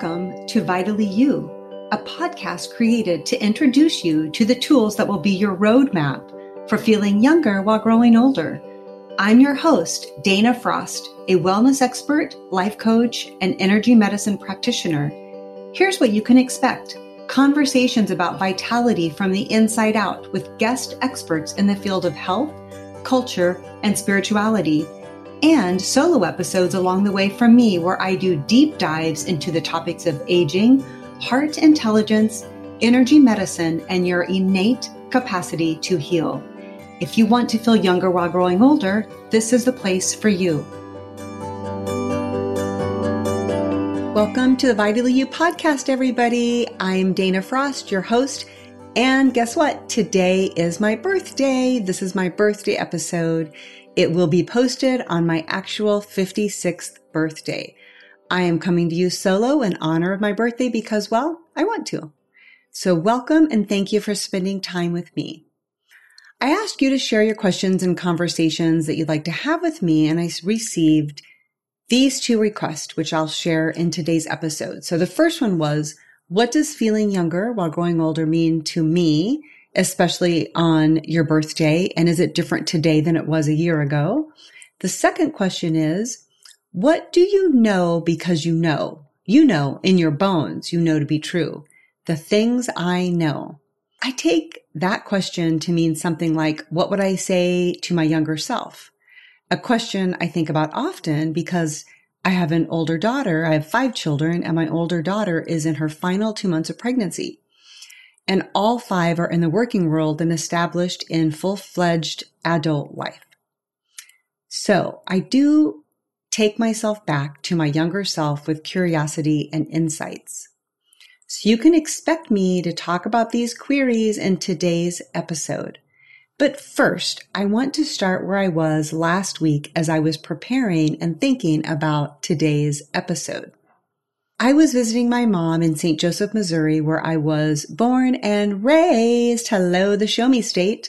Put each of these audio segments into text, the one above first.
Welcome to Vitally You, a podcast created to introduce you to the tools that will be your roadmap for feeling younger while growing older. I'm your host, Dana Frost, a wellness expert, life coach, and energy medicine practitioner. Here's what you can expect conversations about vitality from the inside out with guest experts in the field of health, culture, and spirituality and solo episodes along the way from me where I do deep dives into the topics of aging, heart intelligence, energy medicine, and your innate capacity to heal. If you want to feel younger while growing older, this is the place for you. Welcome to the Vitally You podcast, everybody. I'm Dana Frost, your host. And guess what? Today is my birthday. This is my birthday episode. It will be posted on my actual 56th birthday. I am coming to you solo in honor of my birthday because, well, I want to. So welcome and thank you for spending time with me. I asked you to share your questions and conversations that you'd like to have with me, and I received these two requests, which I'll share in today's episode. So the first one was, what does feeling younger while growing older mean to me? Especially on your birthday? And is it different today than it was a year ago? The second question is, what do you know because you know? You know in your bones, you know to be true. The things I know. I take that question to mean something like, what would I say to my younger self? A question I think about often because I have an older daughter. I have five children and my older daughter is in her final two months of pregnancy and all five are in the working world and established in full fledged adult life. So I do take myself back to my younger self with curiosity and insights. So you can expect me to talk about these queries in today's episode. But first, I want to start where I was last week as I was preparing and thinking about today's episode. I was visiting my mom in St. Joseph, Missouri, where I was born and raised. Hello, the show me state.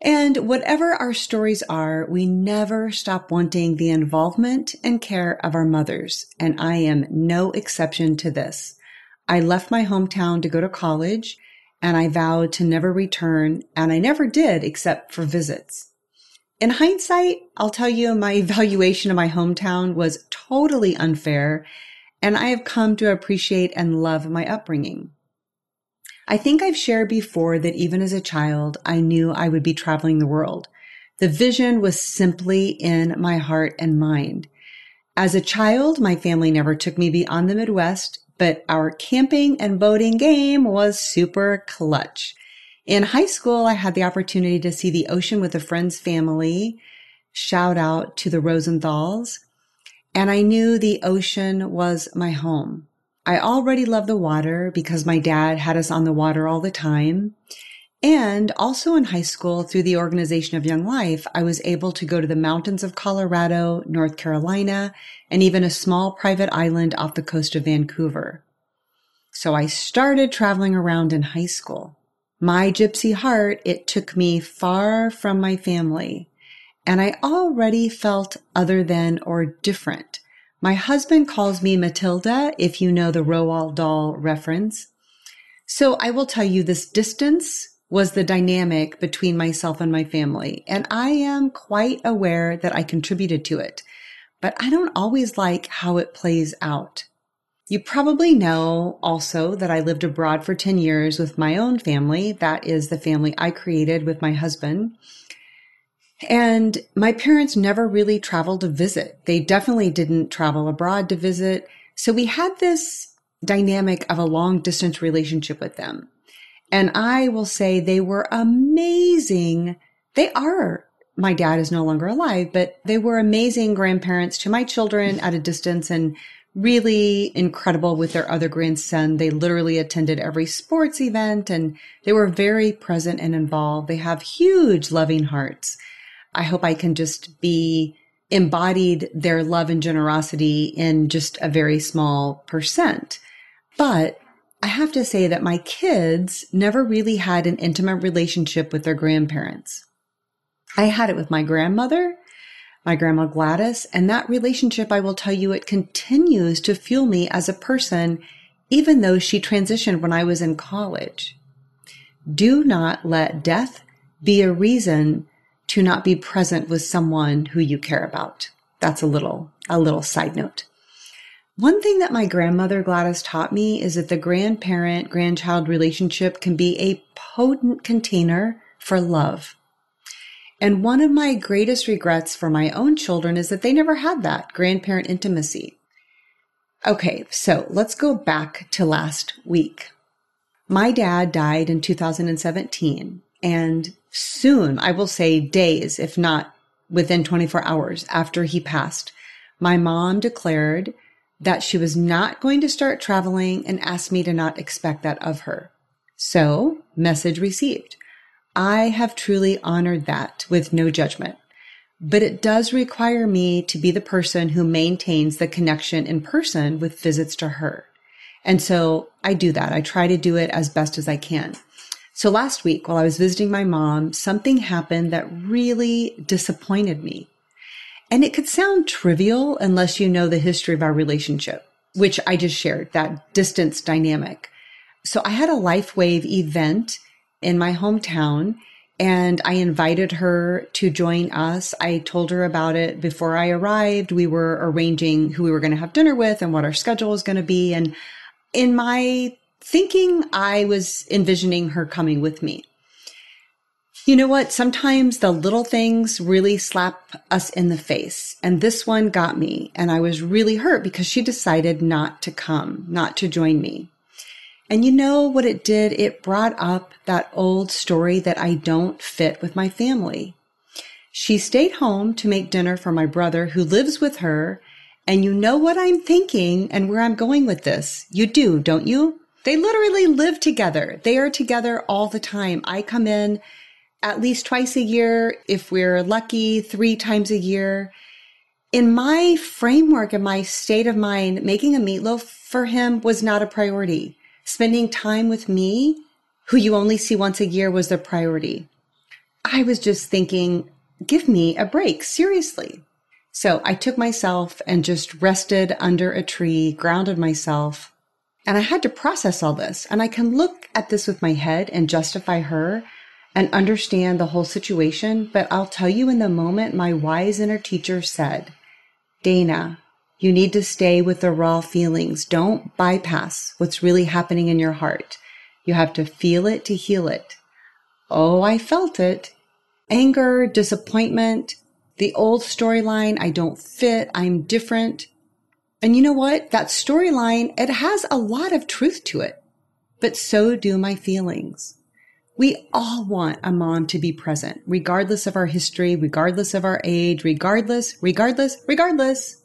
And whatever our stories are, we never stop wanting the involvement and care of our mothers. And I am no exception to this. I left my hometown to go to college and I vowed to never return. And I never did except for visits. In hindsight, I'll tell you my evaluation of my hometown was totally unfair and I have come to appreciate and love my upbringing. I think I've shared before that even as a child, I knew I would be traveling the world. The vision was simply in my heart and mind. As a child, my family never took me beyond the Midwest, but our camping and boating game was super clutch. In high school, I had the opportunity to see the ocean with a friend's family. Shout out to the Rosenthals and I knew the ocean was my home. I already loved the water because my dad had us on the water all the time. And also in high school, through the organization of Young Life, I was able to go to the mountains of Colorado, North Carolina, and even a small private island off the coast of Vancouver. So I started traveling around in high school. My gypsy heart, it took me far from my family and I already felt other than or different. My husband calls me Matilda, if you know the Roald Dahl reference. So I will tell you this distance was the dynamic between myself and my family, and I am quite aware that I contributed to it, but I don't always like how it plays out. You probably know also that I lived abroad for 10 years with my own family. That is the family I created with my husband. And my parents never really traveled to visit. They definitely didn't travel abroad to visit. So we had this dynamic of a long distance relationship with them. And I will say they were amazing. They are. My dad is no longer alive, but they were amazing grandparents to my children at a distance and really incredible with their other grandson. They literally attended every sports event and they were very present and involved. They have huge loving hearts. I hope I can just be embodied their love and generosity in just a very small percent. But I have to say that my kids never really had an intimate relationship with their grandparents. I had it with my grandmother, my grandma Gladys, and that relationship, I will tell you, it continues to fuel me as a person even though she transitioned when I was in college. Do not let death be a reason to not be present with someone who you care about. That's a little, a little side note. One thing that my grandmother Gladys taught me is that the grandparent grandchild relationship can be a potent container for love. And one of my greatest regrets for my own children is that they never had that grandparent intimacy. Okay, so let's go back to last week. My dad died in 2017, and soon, I will say days, if not within 24 hours after he passed, my mom declared that she was not going to start traveling and asked me to not expect that of her. So, message received. I have truly honored that with no judgment. But it does require me to be the person who maintains the connection in person with visits to her. And so I do that. I try to do it as best as I can. So last week, while I was visiting my mom, something happened that really disappointed me. And it could sound trivial unless you know the history of our relationship, which I just shared, that distance dynamic. So I had a LifeWave event in my hometown and I invited her to join us. I told her about it before I arrived. We were arranging who we were going to have dinner with and what our schedule was going to be. And in my thinking, I was envisioning her coming with me. You know what? Sometimes the little things really slap us in the face. And this one got me. And I was really hurt because she decided not to come, not to join me. And you know what it did? It brought up that old story that I don't fit with my family. She stayed home to make dinner for my brother who lives with her. And you know what I'm thinking and where I'm going with this. You do, don't you? They literally live together. They are together all the time. I come in at least twice a year. If we're lucky, three times a year. In my framework and my state of mind, making a meatloaf for him was not a priority spending time with me, who you only see once a year, was the priority. I was just thinking, give me a break, seriously. So I took myself and just rested under a tree, grounded myself. And I had to process all this. And I can look at this with my head and justify her and understand the whole situation. But I'll tell you in the moment, my wise inner teacher said, Dana, you need to stay with the raw feelings. Don't bypass what's really happening in your heart. You have to feel it to heal it. Oh, I felt it. Anger, disappointment, the old storyline. I don't fit. I'm different. And you know what? That storyline, it has a lot of truth to it, but so do my feelings. We all want a mom to be present, regardless of our history, regardless of our age, regardless, regardless, regardless.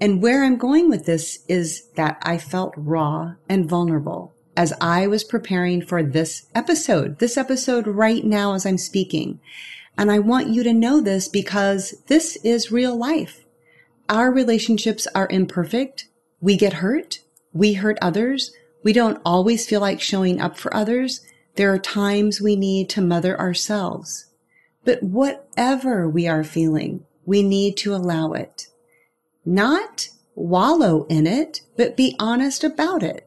And where I'm going with this is that I felt raw and vulnerable as I was preparing for this episode, this episode right now as I'm speaking. And I want you to know this because this is real life. Our relationships are imperfect. We get hurt. We hurt others. We don't always feel like showing up for others. There are times we need to mother ourselves. But whatever we are feeling, we need to allow it not wallow in it, but be honest about it.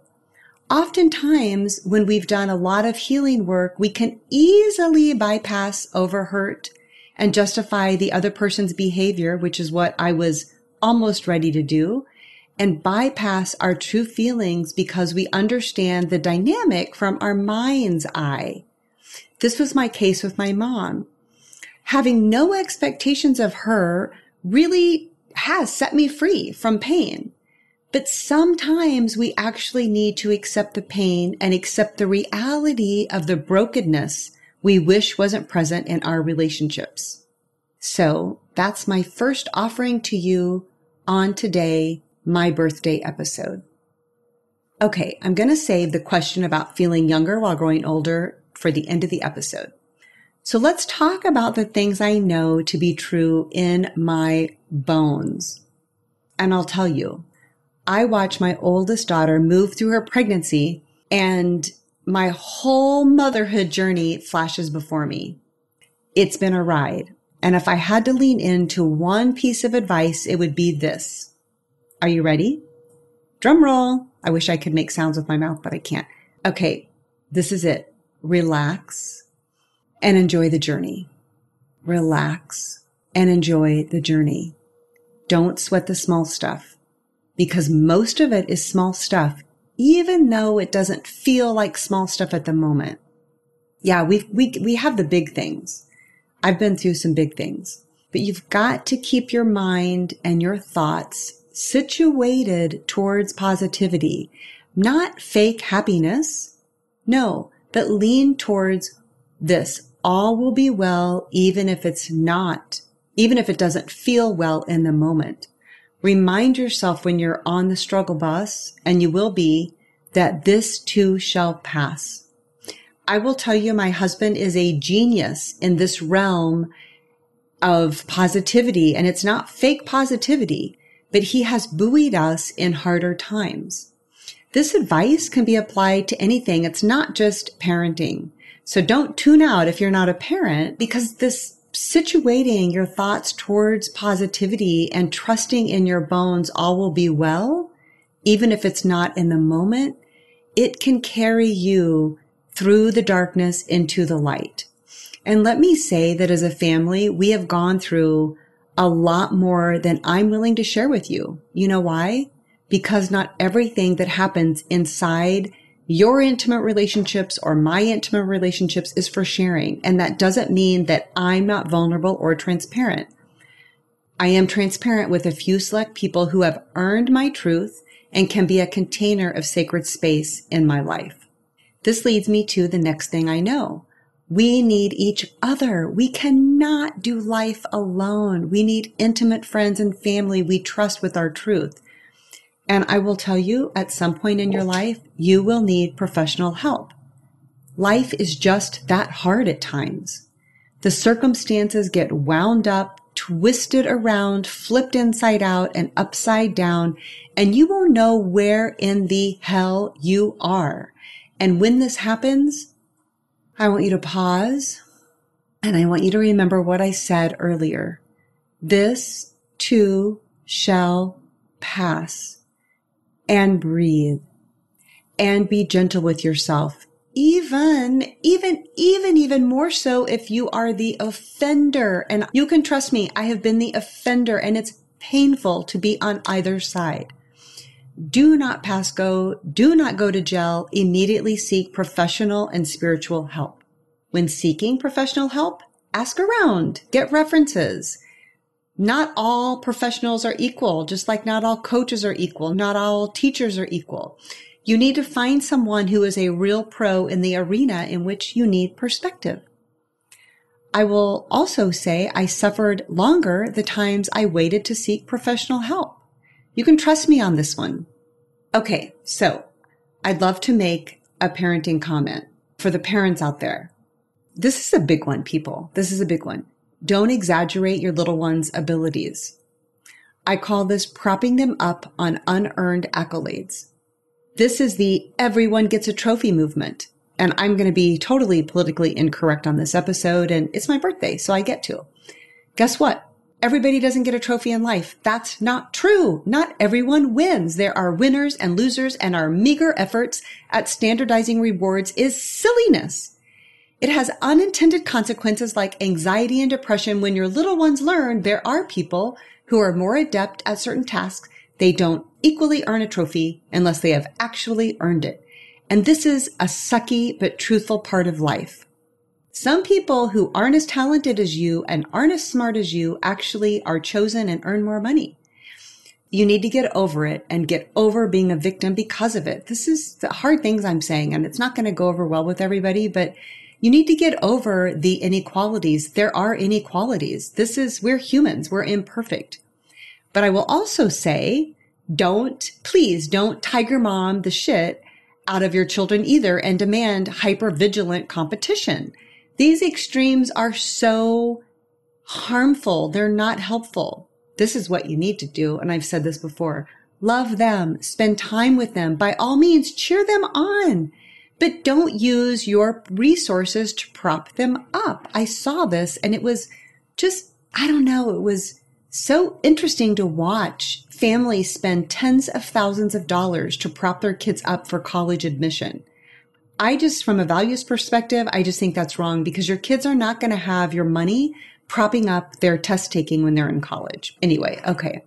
Oftentimes, when we've done a lot of healing work, we can easily bypass over hurt and justify the other person's behavior, which is what I was almost ready to do, and bypass our true feelings because we understand the dynamic from our mind's eye. This was my case with my mom. Having no expectations of her really has set me free from pain. But sometimes we actually need to accept the pain and accept the reality of the brokenness we wish wasn't present in our relationships. So that's my first offering to you on today, my birthday episode. Okay, I'm going to save the question about feeling younger while growing older for the end of the episode. So let's talk about the things I know to be true in my bones. And I'll tell you, I watched my oldest daughter move through her pregnancy and my whole motherhood journey flashes before me. It's been a ride. And if I had to lean into one piece of advice, it would be this. Are you ready? Drum roll. I wish I could make sounds with my mouth, but I can't. Okay. This is it. Relax and enjoy the journey. Relax and enjoy the journey. Don't sweat the small stuff because most of it is small stuff, even though it doesn't feel like small stuff at the moment. Yeah, we, we, we have the big things. I've been through some big things, but you've got to keep your mind and your thoughts situated towards positivity, not fake happiness. No, but lean towards this. All will be well, even if it's not, even if it doesn't feel well in the moment. Remind yourself when you're on the struggle bus, and you will be, that this too shall pass. I will tell you, my husband is a genius in this realm of positivity, and it's not fake positivity, but he has buoyed us in harder times. This advice can be applied to anything. It's not just parenting. So don't tune out if you're not a parent because this situating your thoughts towards positivity and trusting in your bones all will be well, even if it's not in the moment, it can carry you through the darkness into the light. And let me say that as a family, we have gone through a lot more than I'm willing to share with you. You know why? Because not everything that happens inside your intimate relationships or my intimate relationships is for sharing. And that doesn't mean that I'm not vulnerable or transparent. I am transparent with a few select people who have earned my truth and can be a container of sacred space in my life. This leads me to the next thing I know. We need each other. We cannot do life alone. We need intimate friends and family we trust with our truth. And I will tell you at some point in your life, you will need professional help. Life is just that hard at times. The circumstances get wound up, twisted around, flipped inside out and upside down, and you won't know where in the hell you are. And when this happens, I want you to pause and I want you to remember what I said earlier. This too shall pass and breathe and be gentle with yourself. Even, even, even, even more so if you are the offender. And you can trust me, I have been the offender and it's painful to be on either side do not pass go, do not go to jail, immediately seek professional and spiritual help. When seeking professional help, ask around, get references. Not all professionals are equal, just like not all coaches are equal, not all teachers are equal. You need to find someone who is a real pro in the arena in which you need perspective. I will also say I suffered longer the times I waited to seek professional help. You can trust me on this one. Okay, so I'd love to make a parenting comment for the parents out there. This is a big one, people. This is a big one. Don't exaggerate your little one's abilities. I call this propping them up on unearned accolades. This is the everyone gets a trophy movement. And I'm going to be totally politically incorrect on this episode. And it's my birthday, so I get to. Guess what? Everybody doesn't get a trophy in life. That's not true. Not everyone wins. There are winners and losers and our meager efforts at standardizing rewards is silliness. It has unintended consequences like anxiety and depression when your little ones learn there are people who are more adept at certain tasks. They don't equally earn a trophy unless they have actually earned it. And this is a sucky but truthful part of life. Some people who aren't as talented as you and aren't as smart as you actually are chosen and earn more money. You need to get over it and get over being a victim because of it. This is the hard things I'm saying, and it's not going to go over well with everybody, but you need to get over the inequalities. There are inequalities. This is, we're humans. We're imperfect. But I will also say, don't, please don't tiger mom the shit out of your children either and demand hyper vigilant competition. These extremes are so harmful. They're not helpful. This is what you need to do. And I've said this before. Love them, spend time with them. By all means, cheer them on, but don't use your resources to prop them up. I saw this and it was just, I don't know, it was So interesting to watch families spend tens of thousands of dollars to prop their kids up for college admission. I just, from a values perspective, I just think that's wrong because your kids are not going to have your money propping up their test taking when they're in college. Anyway, okay.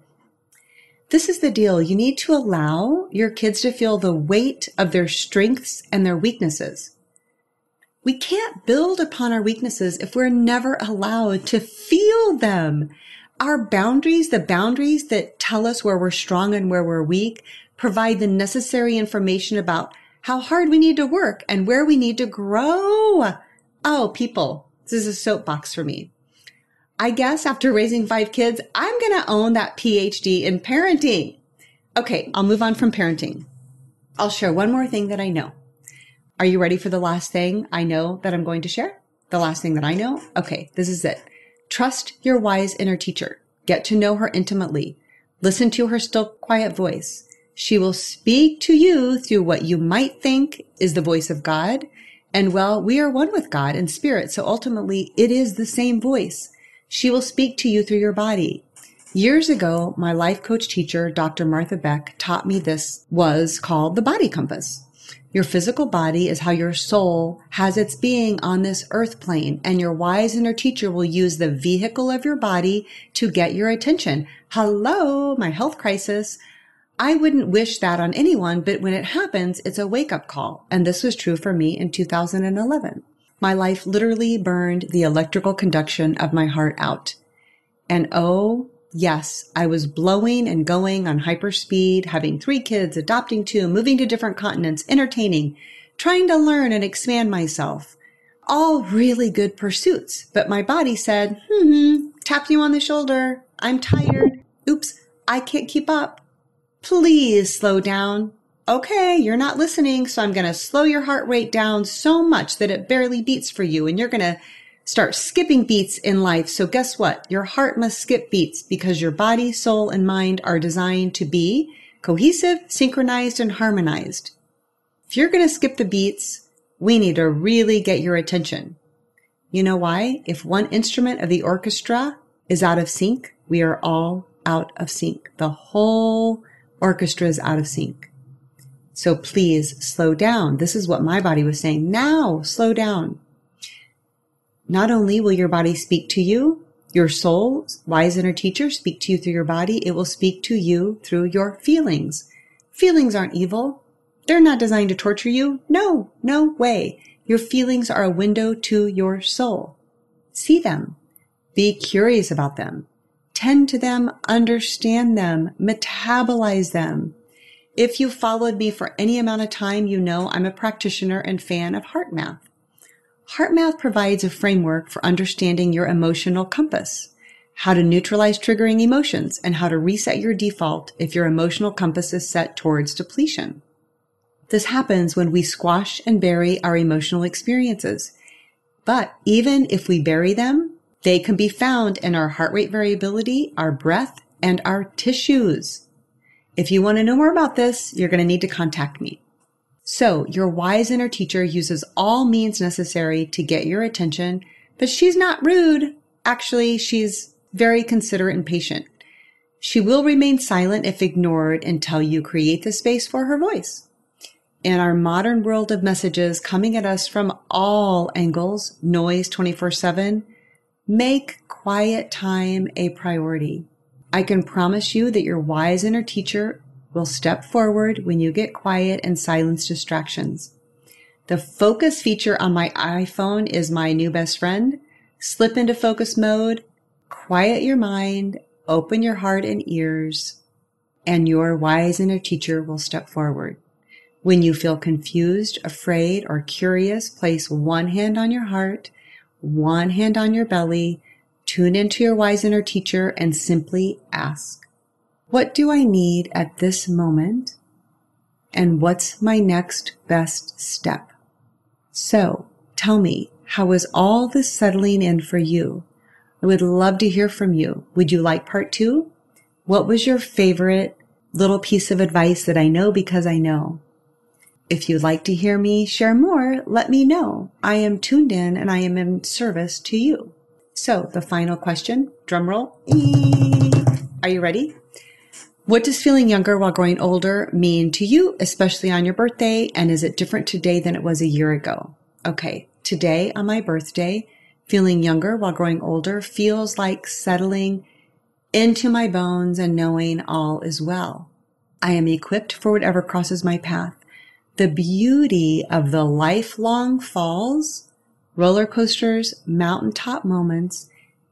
This is the deal. You need to allow your kids to feel the weight of their strengths and their weaknesses. We can't build upon our weaknesses if we're never allowed to feel them. Our boundaries, the boundaries that tell us where we're strong and where we're weak, provide the necessary information about how hard we need to work and where we need to grow. Oh, people, this is a soapbox for me. I guess after raising five kids, I'm going to own that PhD in parenting. Okay, I'll move on from parenting. I'll share one more thing that I know. Are you ready for the last thing I know that I'm going to share? The last thing that I know? Okay, this is it. Trust your wise inner teacher. Get to know her intimately. Listen to her still quiet voice. She will speak to you through what you might think is the voice of God. And well, we are one with God in spirit. So ultimately it is the same voice. She will speak to you through your body. Years ago, my life coach teacher, Dr. Martha Beck, taught me this was called the body compass. Your physical body is how your soul has its being on this earth plane, and your wise inner teacher will use the vehicle of your body to get your attention. Hello, my health crisis. I wouldn't wish that on anyone, but when it happens, it's a wake up call. And this was true for me in 2011. My life literally burned the electrical conduction of my heart out. And oh, Yes, I was blowing and going on hyperspeed, having three kids, adopting two, moving to different continents, entertaining, trying to learn and expand myself. All really good pursuits, but my body said, hmm, tap you on the shoulder. I'm tired. Oops, I can't keep up. Please slow down. Okay, you're not listening, so I'm going to slow your heart rate down so much that it barely beats for you, and you're going to start skipping beats in life. So guess what? Your heart must skip beats because your body, soul, and mind are designed to be cohesive, synchronized, and harmonized. If you're going to skip the beats, we need to really get your attention. You know why? If one instrument of the orchestra is out of sync, we are all out of sync. The whole orchestra is out of sync. So please slow down. This is what my body was saying. Now slow down. Not only will your body speak to you, your soul, wise inner teacher, speak to you through your body, it will speak to you through your feelings. Feelings aren't evil. They're not designed to torture you. No, no way. Your feelings are a window to your soul. See them. Be curious about them. Tend to them, understand them, metabolize them. If you followed me for any amount of time, you know I'm a practitioner and fan of HeartMath. HeartMath provides a framework for understanding your emotional compass, how to neutralize triggering emotions, and how to reset your default if your emotional compass is set towards depletion. This happens when we squash and bury our emotional experiences. But even if we bury them, they can be found in our heart rate variability, our breath, and our tissues. If you want to know more about this, you're going to need to contact me. So your wise inner teacher uses all means necessary to get your attention, but she's not rude. Actually, she's very considerate and patient. She will remain silent if ignored until you create the space for her voice. In our modern world of messages coming at us from all angles, noise 24 7, make quiet time a priority. I can promise you that your wise inner teacher will step forward when you get quiet and silence distractions. The focus feature on my iPhone is my new best friend. Slip into focus mode, quiet your mind, open your heart and ears, and your wise inner teacher will step forward. When you feel confused, afraid, or curious, place one hand on your heart, one hand on your belly, tune into your wise inner teacher, and simply ask. What do I need at this moment? And what's my next best step? So tell me, how is all this settling in for you? I would love to hear from you. Would you like part two? What was your favorite little piece of advice that I know because I know? If you'd like to hear me share more, let me know. I am tuned in and I am in service to you. So, the final question, drum roll. Are you ready? What does feeling younger while growing older mean to you, especially on your birthday? And is it different today than it was a year ago? Okay, today on my birthday, feeling younger while growing older feels like settling into my bones and knowing all is well. I am equipped for whatever crosses my path. The beauty of the lifelong falls, roller coasters, mountaintop moments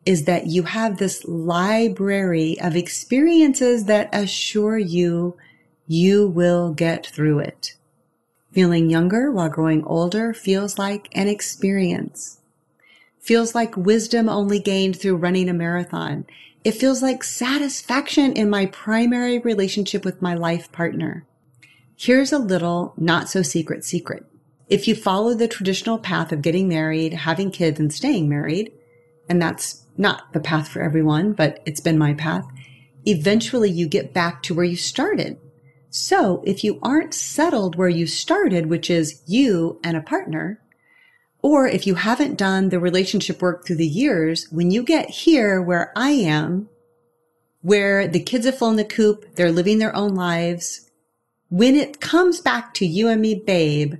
is that you have this library of experiences that assure you you will get through it. Feeling younger while growing older feels like an experience. Feels like wisdom only gained through running a marathon. It feels like satisfaction in my primary relationship with my life partner. Here's a little not so secret secret. If you follow the traditional path of getting married, having kids, and staying married, and that's not the path for everyone, but it's been my path. Eventually you get back to where you started. So if you aren't settled where you started, which is you and a partner, or if you haven't done the relationship work through the years, when you get here where I am, where the kids have flown the coop, they're living their own lives, when it comes back to you and me, babe,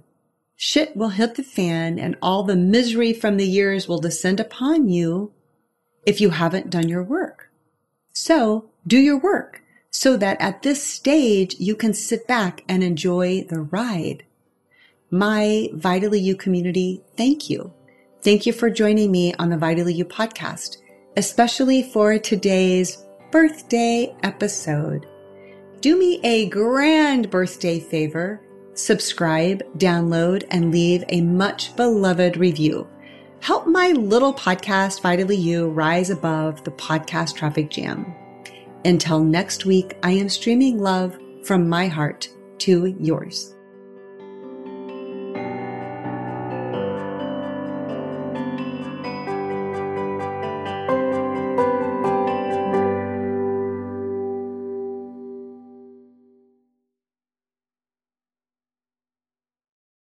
shit will hit the fan and all the misery from the years will descend upon you if you haven't done your work. So do your work so that at this stage you can sit back and enjoy the ride. My Vitally You community, thank you. Thank you for joining me on the Vitally You podcast, especially for today's birthday episode. Do me a grand birthday favor subscribe, download, and leave a much beloved review. Help my little podcast, Vitally You, rise above the podcast traffic jam. Until next week, I am streaming love from my heart to yours.